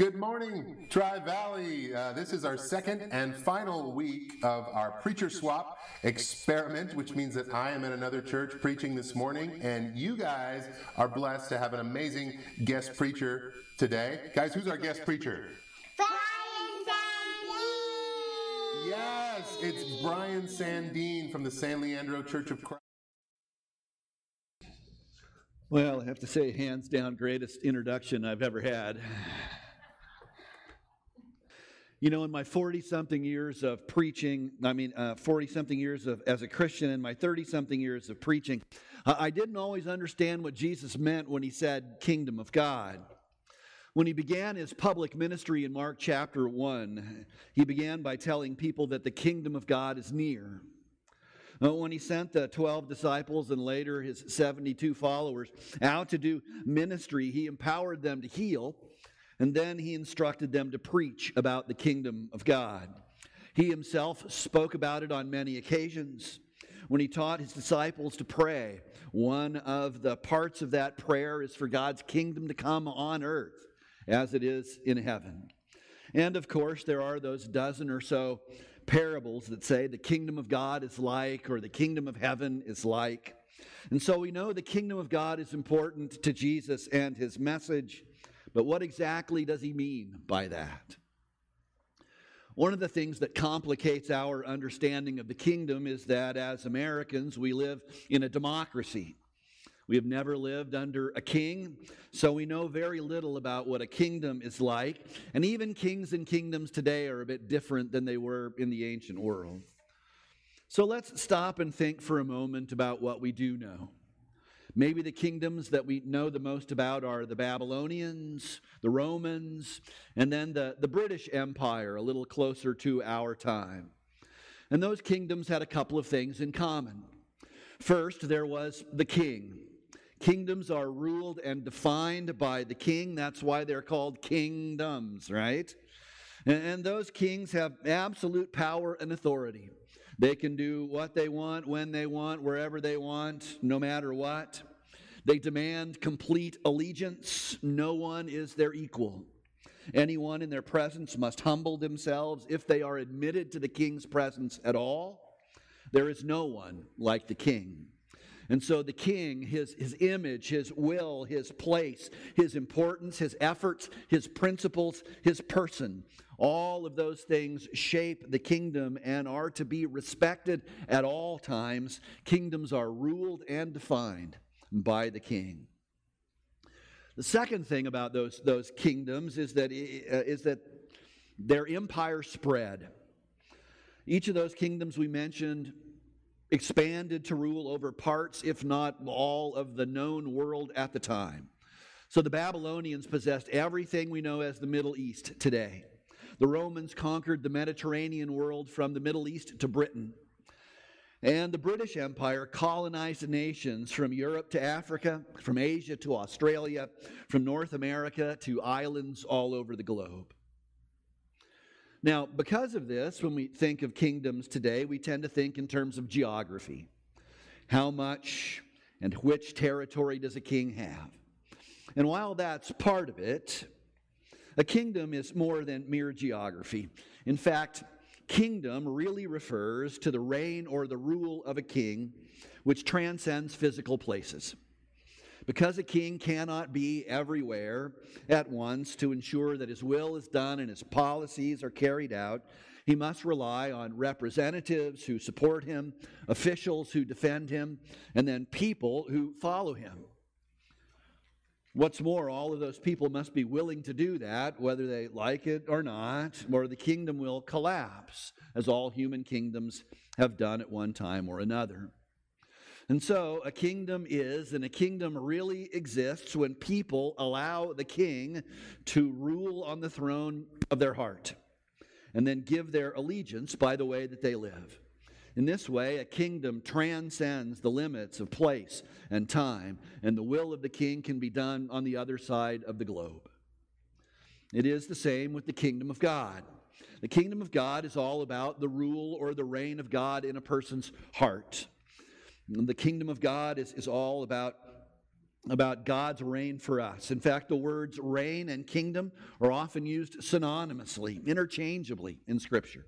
Good morning, Tri Valley. Uh, this is our second and final week of our preacher swap experiment, which means that I am at another church preaching this morning, and you guys are blessed to have an amazing guest preacher today. Guys, who's our guest preacher? Brian Sandine. Yes, it's Brian Sandine from the San Leandro Church of Christ. Well, I have to say, hands down, greatest introduction I've ever had. You know, in my 40 something years of preaching, I mean, 40 uh, something years of, as a Christian, and my 30 something years of preaching, I didn't always understand what Jesus meant when he said kingdom of God. When he began his public ministry in Mark chapter 1, he began by telling people that the kingdom of God is near. When he sent the 12 disciples and later his 72 followers out to do ministry, he empowered them to heal and then he instructed them to preach about the kingdom of God. He himself spoke about it on many occasions. When he taught his disciples to pray, one of the parts of that prayer is for God's kingdom to come on earth as it is in heaven. And of course, there are those dozen or so parables that say the kingdom of God is like, or the kingdom of heaven is like. And so we know the kingdom of God is important to Jesus and his message. But what exactly does he mean by that? One of the things that complicates our understanding of the kingdom is that as Americans, we live in a democracy. We have never lived under a king, so we know very little about what a kingdom is like. And even kings and kingdoms today are a bit different than they were in the ancient world. So let's stop and think for a moment about what we do know. Maybe the kingdoms that we know the most about are the Babylonians, the Romans, and then the, the British Empire, a little closer to our time. And those kingdoms had a couple of things in common. First, there was the king. Kingdoms are ruled and defined by the king. That's why they're called kingdoms, right? And, those kings have absolute power and authority. They can do what they want, when they want, wherever they want, no matter what. They demand complete allegiance. No one is their equal. Anyone in their presence must humble themselves if they are admitted to the king's presence at all. There is no one like the king. And so the king, his, his image, his will, his place, his importance, his efforts, his principles, his person, all of those things shape the kingdom and are to be respected at all times. Kingdoms are ruled and defined by the king. The second thing about those, those kingdoms is that, uh, is that their empire spread. Each of those kingdoms we mentioned expanded to rule over parts, if not all, of the known world at the time. So the Babylonians possessed everything we know as the Middle East today. The Romans conquered the Mediterranean world from the Middle East to Britain. And the British Empire colonized nations from Europe to Africa, from Asia to Australia, from North America to islands all over the globe. Now, because of this, when we think of kingdoms today, we tend to think in terms of geography. How much and which territory does a king have? And while that's part of it, a kingdom is more than mere geography. In fact, kingdom really refers to the reign or the rule of a king, which transcends physical places. Because a king cannot be everywhere at once to ensure that his will is done and his policies are carried out, he must rely on representatives who support him, officials who defend him, and then people who follow him. What's more, all of those people must be willing to do that, whether they like it or not, or the kingdom will collapse, as all human kingdoms have done at one time or another. And so, a kingdom is, and a kingdom really exists when people allow the king to rule on the throne of their heart and then give their allegiance by the way that they live. In this way, a kingdom transcends the limits of place and time, and the will of the king can be done on the other side of the globe. It is the same with the kingdom of God. The kingdom of God is all about the rule or the reign of God in a person's heart. The kingdom of God is, is all about about God's reign for us. In fact, the words reign and kingdom are often used synonymously, interchangeably in Scripture.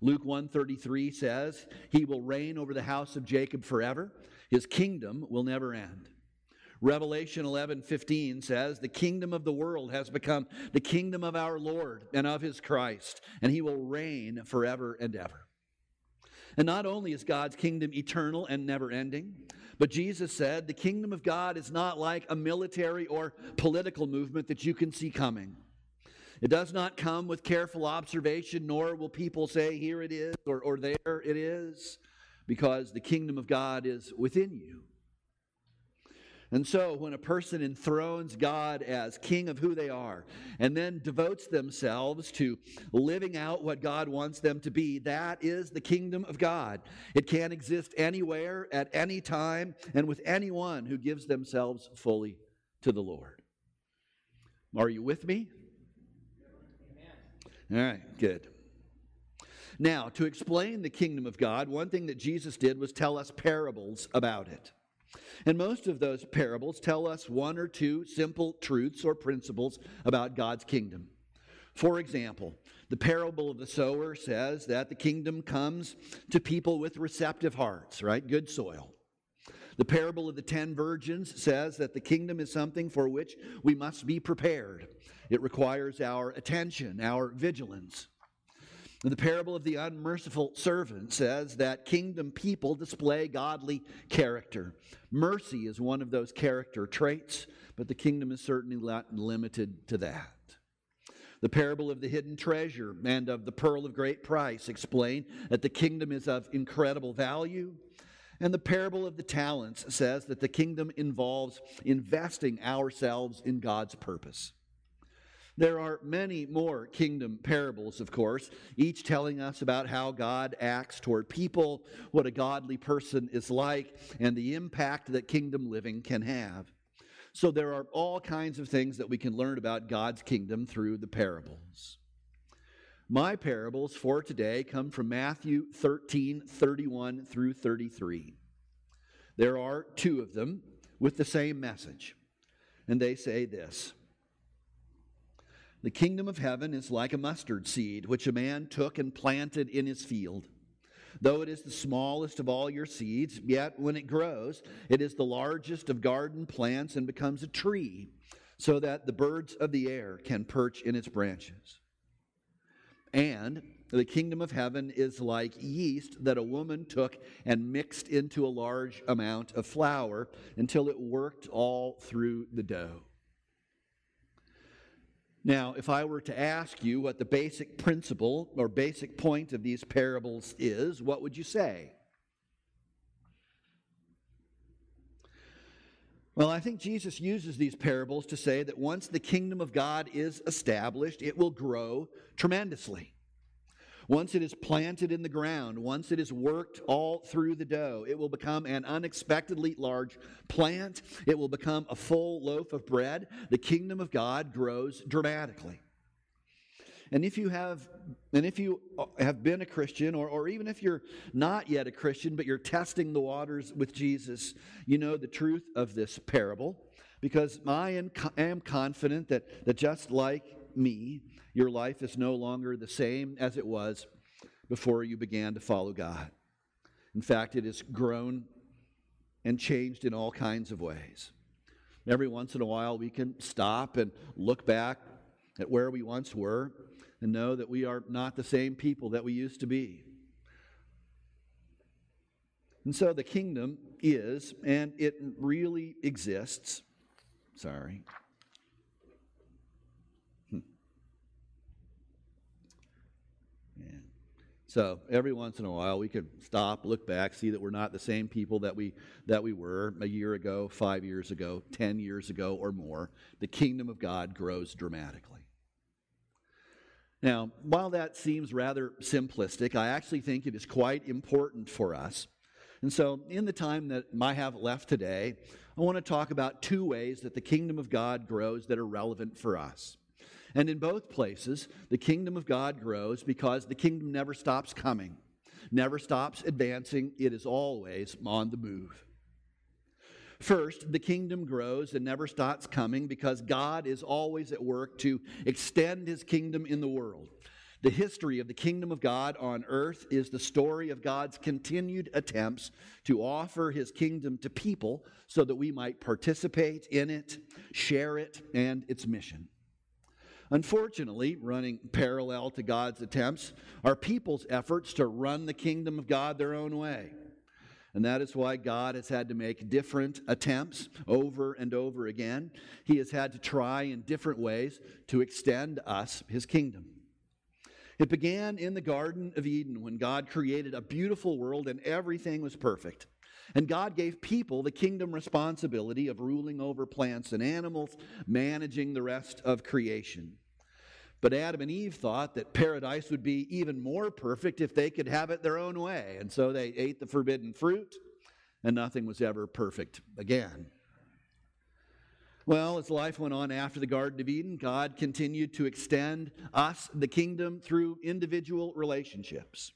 Luke 133 says, He will reign over the house of Jacob forever. His kingdom will never end. Revelation 11:15 says, "The kingdom of the world has become the kingdom of our Lord and of his Christ, and he will reign forever and ever." And not only is God's kingdom eternal and never ending, but Jesus said the kingdom of God is not like a military or political movement that you can see coming. It does not come with careful observation, nor will people say, here it is or, or there it is, because the kingdom of God is within you. And so, when a person enthrones God as king of who they are and then devotes themselves to living out what God wants them to be, that is the kingdom of God. It can exist anywhere, at any time, and with anyone who gives themselves fully to the Lord. Are you with me? All right, good. Now, to explain the kingdom of God, one thing that Jesus did was tell us parables about it. And most of those parables tell us one or two simple truths or principles about God's kingdom. For example, the parable of the sower says that the kingdom comes to people with receptive hearts, right? Good soil. The parable of the ten virgins says that the kingdom is something for which we must be prepared. It requires our attention, our vigilance. The parable of the unmerciful servant says that kingdom people display godly character. Mercy is one of those character traits, but the kingdom is certainly not limited to that. The parable of the hidden treasure and of the pearl of great price explain that the kingdom is of incredible value. And the parable of the talents says that the kingdom involves investing ourselves in God's purpose. There are many more kingdom parables, of course, each telling us about how God acts toward people, what a godly person is like, and the impact that kingdom living can have. So there are all kinds of things that we can learn about God's kingdom through the parables. My parables for today come from Matthew 13, 31 through 33. There are two of them with the same message, and they say this. The kingdom of heaven is like a mustard seed, which a man took and planted in his field. Though it is the smallest of all your seeds, yet when it grows, it is the largest of garden plants and becomes a tree, so that the birds of the air can perch in its branches. And the kingdom of heaven is like yeast that a woman took and mixed into a large amount of flour until it worked all through the dough. Now, if I were to ask you what the basic principle or basic point of these parables is, what would you say? Well, I think Jesus uses these parables to say that once the kingdom of God is established, it will grow tremendously. Once it is planted in the ground, once it is worked all through the dough, it will become an unexpectedly large plant. It will become a full loaf of bread. The kingdom of God grows dramatically. And if you have and if you have been a Christian, or, or even if you're not yet a Christian, but you're testing the waters with Jesus, you know the truth of this parable. Because I am confident that, that just like me, your life is no longer the same as it was before you began to follow God. In fact, it has grown and changed in all kinds of ways. Every once in a while, we can stop and look back at where we once were and know that we are not the same people that we used to be. And so the kingdom is, and it really exists. Sorry. So every once in a while, we could stop, look back, see that we're not the same people that we that we were a year ago, five years ago, ten years ago, or more. The kingdom of God grows dramatically. Now, while that seems rather simplistic, I actually think it is quite important for us. And so, in the time that I have left today, I want to talk about two ways that the kingdom of God grows that are relevant for us. And in both places, the kingdom of God grows because the kingdom never stops coming, never stops advancing. It is always on the move. First, the kingdom grows and never stops coming because God is always at work to extend his kingdom in the world. The history of the kingdom of God on earth is the story of God's continued attempts to offer his kingdom to people so that we might participate in it, share it, and its mission. Unfortunately, running parallel to God's attempts are people's efforts to run the kingdom of God their own way. And that is why God has had to make different attempts over and over again. He has had to try in different ways to extend us his kingdom. It began in the Garden of Eden when God created a beautiful world and everything was perfect. And God gave people the kingdom responsibility of ruling over plants and animals, managing the rest of creation. But Adam and Eve thought that paradise would be even more perfect if they could have it their own way. And so they ate the forbidden fruit, and nothing was ever perfect again. Well, as life went on after the Garden of Eden, God continued to extend us, the kingdom, through individual relationships.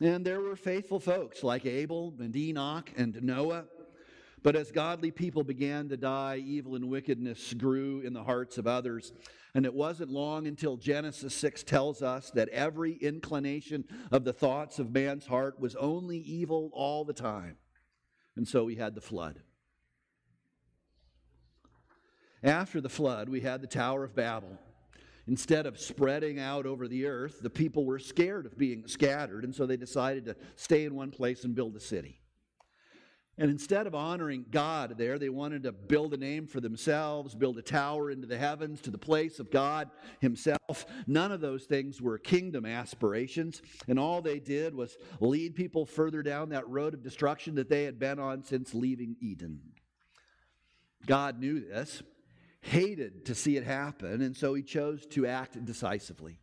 And there were faithful folks like Abel and Enoch and Noah. But as godly people began to die, evil and wickedness grew in the hearts of others. And it wasn't long until Genesis 6 tells us that every inclination of the thoughts of man's heart was only evil all the time. And so we had the flood. After the flood, we had the Tower of Babel. Instead of spreading out over the earth, the people were scared of being scattered, and so they decided to stay in one place and build a city. And instead of honoring God there, they wanted to build a name for themselves, build a tower into the heavens to the place of God Himself. None of those things were kingdom aspirations, and all they did was lead people further down that road of destruction that they had been on since leaving Eden. God knew this, hated to see it happen, and so he chose to act decisively.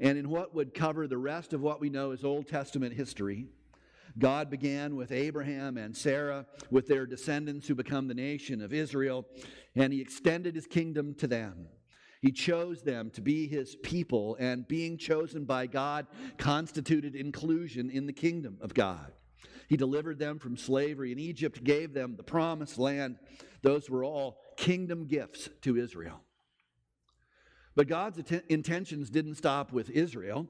And in what would cover the rest of what we know as Old Testament history, God began with Abraham and Sarah, with their descendants who become the nation of Israel, and he extended his kingdom to them. He chose them to be his people, and being chosen by God constituted inclusion in the kingdom of God. He delivered them from slavery in Egypt, gave them the promised land. Those were all kingdom gifts to Israel. But God's intentions didn't stop with Israel.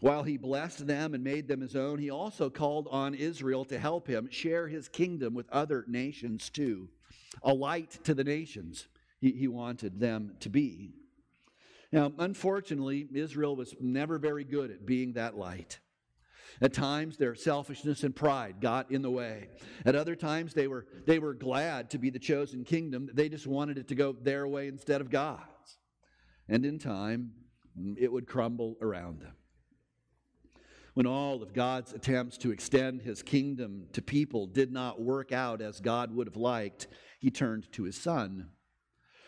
While he blessed them and made them his own, he also called on Israel to help him share his kingdom with other nations too. A light to the nations, he, he wanted them to be. Now, unfortunately, Israel was never very good at being that light. At times, their selfishness and pride got in the way. At other times, they were, they were glad to be the chosen kingdom. They just wanted it to go their way instead of God's. And in time, it would crumble around them. When all of God's attempts to extend his kingdom to people did not work out as God would have liked, he turned to his son,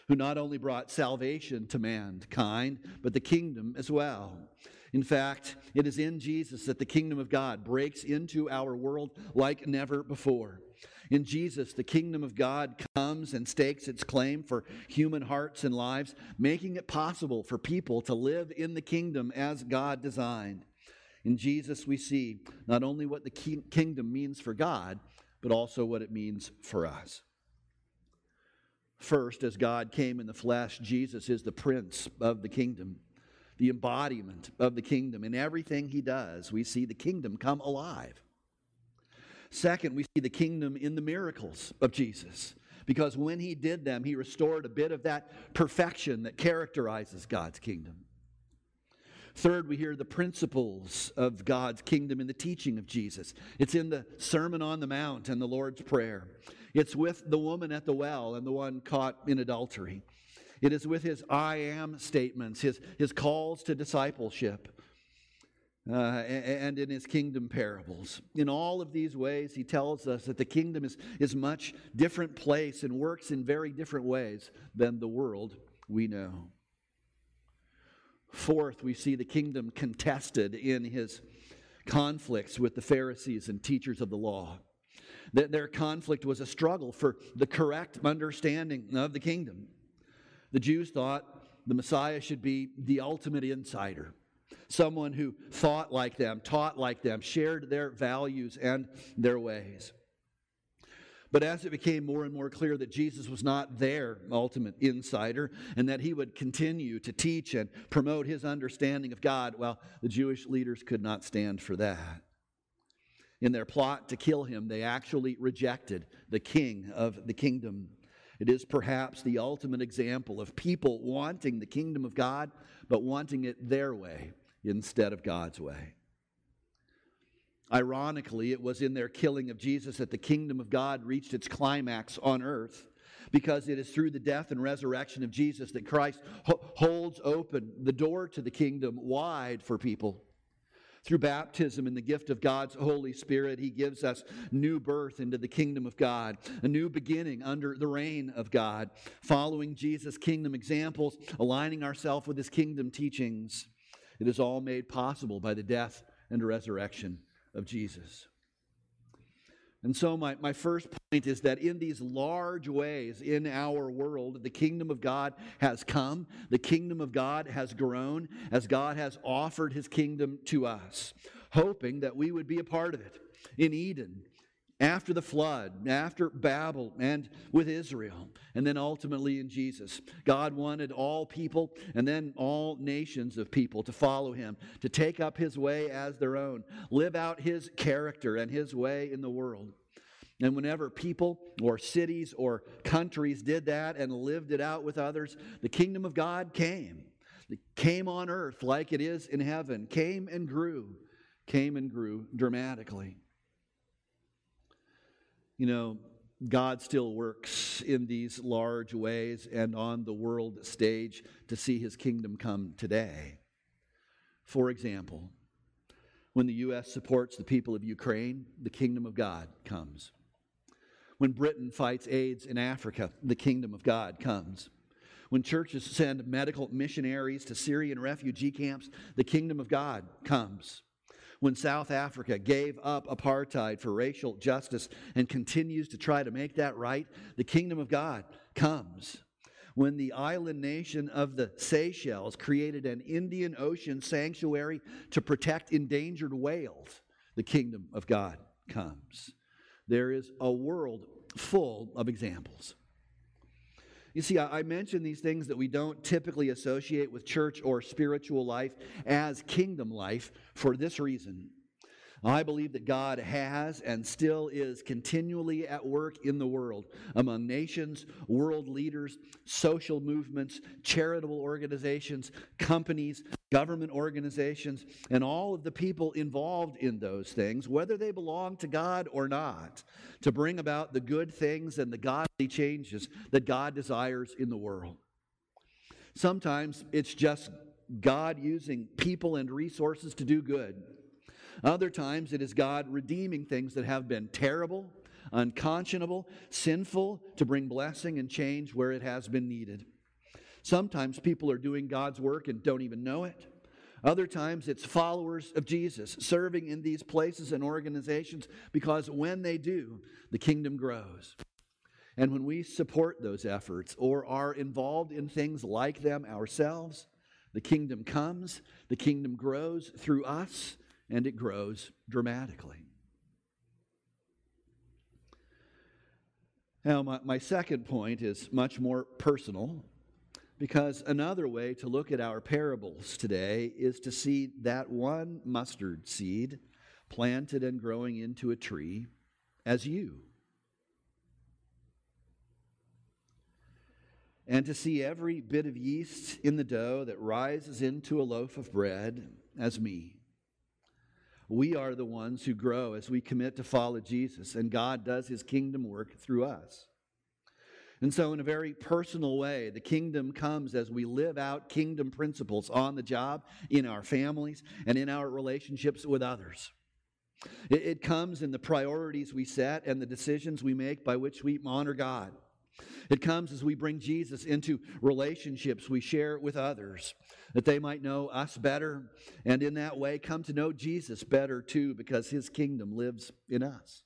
who not only brought salvation to mankind, but the kingdom as well. In fact, it is in Jesus that the kingdom of God breaks into our world like never before. In Jesus, the kingdom of God comes and stakes its claim for human hearts and lives, making it possible for people to live in the kingdom as God designed. In Jesus, we see not only what the kingdom means for God, but also what it means for us. First, as God came in the flesh, Jesus is the prince of the kingdom the embodiment of the kingdom. In everything he does, we see the kingdom come alive. Second, we see the kingdom in the miracles of Jesus. Because when he did them, he restored a bit of that perfection that characterizes God's kingdom. Third, we hear the principles of God's kingdom in the teaching of Jesus. It's in the Sermon on the Mount and the Lord's Prayer. It's with the woman at the well and the one caught in adultery. It is with his I am statements, his, his calls to discipleship, uh, and in his kingdom parables. In all of these ways, he tells us that the kingdom is, is much different place and works in very different ways than the world we know. Fourth, we see the kingdom contested in his conflicts with the Pharisees and teachers of the law. That their conflict was a struggle for the correct understanding of the kingdom. The Jews thought the Messiah should be the ultimate insider, someone who thought like them, taught like them, shared their values and their ways. But as it became more and more clear that Jesus was not their ultimate insider and that he would continue to teach and promote his understanding of God, well, the Jewish leaders could not stand for that. In their plot to kill him, they actually rejected the king of the kingdom. It is perhaps the ultimate example of people wanting the kingdom of God, but wanting it their way instead of God's way. Ironically, it was in their killing of Jesus that the kingdom of God reached its climax on earth because it is through the death and resurrection of Jesus that Christ ho- holds open the door to the kingdom wide for people. Through baptism and the gift of God's Holy Spirit, He gives us new birth into the kingdom of God, a new beginning under the reign of God, following Jesus' kingdom examples, aligning ourselves with His kingdom teachings. It is all made possible by the death and resurrection of Jesus. And so, my, my first point is that in these large ways in our world, the kingdom of God has come, the kingdom of God has grown as God has offered his kingdom to us, hoping that we would be a part of it. In Eden, after the flood, after Babel, and with Israel, and then ultimately in Jesus. God wanted all people and then all nations of people to follow him, to take up his way as their own, live out his character and his way in the world. And whenever people or cities or countries did that and lived it out with others, the kingdom of God came. It came on earth like it is in heaven, came and grew, came and grew dramatically. You know, God still works in these large ways and on the world stage to see his kingdom come today. For example, when the U.S. supports the people of Ukraine, the kingdom of God comes. When Britain fights AIDS in Africa, the kingdom of God comes. When churches send medical missionaries to Syrian refugee camps, the kingdom of God comes when South Africa gave up apartheid for racial justice and continues to try to make that right, the kingdom of God comes. When the island nation of the Seychelles created an Indian Ocean sanctuary to protect endangered whales, the kingdom of God comes. There is a world full of examples. You see, I mention these things that we don't typically associate with church or spiritual life as kingdom life for this reason. I believe that God has and still is continually at work in the world among nations, world leaders, social movements, charitable organizations, companies, government organizations, and all of the people involved in those things, whether they belong to God or not, to bring about the good things and the godly changes that God desires in the world. Sometimes it's just God using people and resources to do good. Other times it is God redeeming things that have been terrible, unconscionable, sinful to bring blessing and change where it has been needed. Sometimes people are doing God's work and don't even know it. Other times it's followers of Jesus serving in these places and organizations because when they do, the kingdom grows. And when we support those efforts or are involved in things like them ourselves, the kingdom comes, the kingdom grows through us, and it grows dramatically. Now, my, my second point is much more personal because another way to look at our parables today is to see that one mustard seed planted and growing into a tree as you. And to see every bit of yeast in the dough that rises into a loaf of bread as me. We are the ones who grow as we commit to follow Jesus, and God does his kingdom work through us. And so, in a very personal way, the kingdom comes as we live out kingdom principles on the job, in our families, and in our relationships with others. It, comes in the priorities we set and the decisions we make by which we honor God. It comes as we bring Jesus into relationships we share with others, that they might know us better, and in that way come to know Jesus better too, because his kingdom lives in us.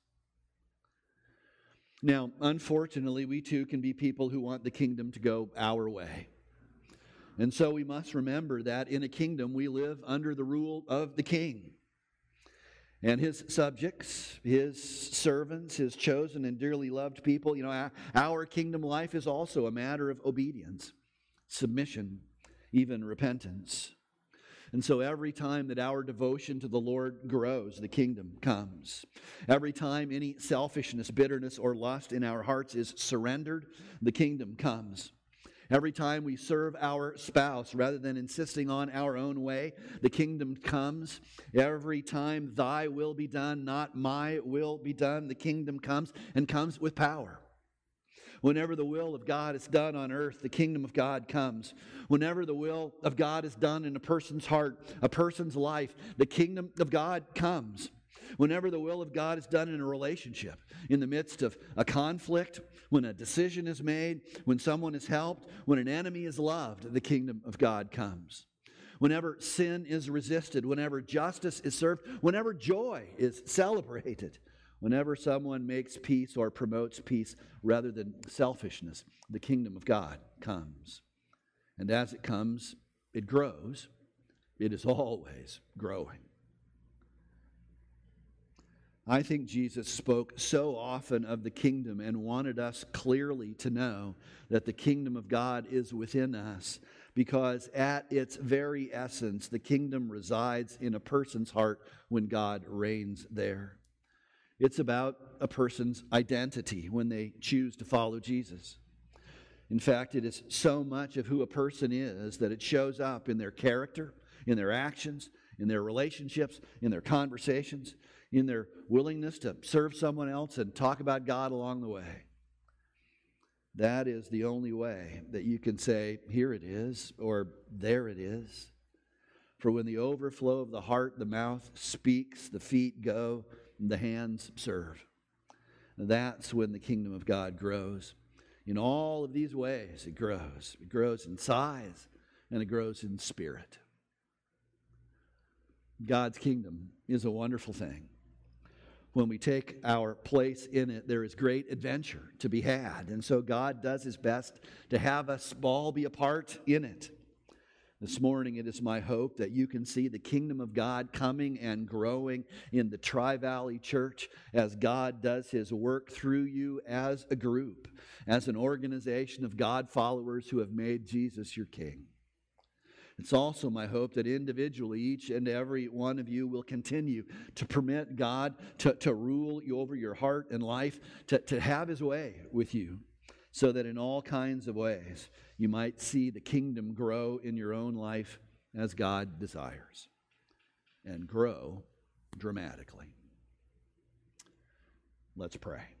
Now, unfortunately, we too can be people who want the kingdom to go our way. And so we must remember that in a kingdom we live under the rule of the king. and his subjects, his servants, his chosen and dearly loved people. You know, our kingdom life is also a matter of obedience, submission, even repentance. And so every time that our devotion to the Lord grows, the kingdom comes. Every time any selfishness, bitterness, or lust in our hearts is surrendered, the kingdom comes. Every time we serve our spouse rather than insisting on our own way, the kingdom comes. Every time thy will be done, not my will be done, the kingdom comes and comes with power. Whenever the will of God is done on earth, the kingdom of God comes. Whenever the will of God is done in a person's heart, a person's life, the kingdom of God comes. Whenever the will of God is done in a relationship, in the midst of a conflict, when a decision is made, when someone is helped, when an enemy is loved, the kingdom of God comes. Whenever sin is resisted, whenever justice is served, whenever joy is celebrated, whenever someone makes peace or promotes peace rather than selfishness, the kingdom of God comes. And as it comes, it grows. It is always growing. I think Jesus spoke so often of the kingdom and wanted us clearly to know that the kingdom of God is within us because, at its very essence, the kingdom resides in a person's heart when God reigns there. It's about a person's identity when they choose to follow Jesus. In fact, it is so much of who a person is that it shows up in their character, in their actions, in their relationships, in their conversations in their willingness to serve someone else and talk about God along the way. That is the only way that you can say, here it is, or there it is. For when the overflow of the heart, the mouth speaks, the feet go, the hands serve. That's when the kingdom of God grows. In all of these ways, it grows. It grows in size and it grows in spirit. God's kingdom is a wonderful thing when we take our place in it, there is great adventure to be had. And so God does his best to have us all be a part in it. This morning, it is my hope that you can see the kingdom of God coming and growing in the Tri Valley Church as God does his work through you as a group, as an organization of God followers who have made Jesus your king. It's also my hope that individually, each and every one of you will continue to permit God to, to rule you over your heart and life, to, to have his way with you, so that in all kinds of ways you might see the kingdom grow in your own life as God desires and grow dramatically. Let's pray.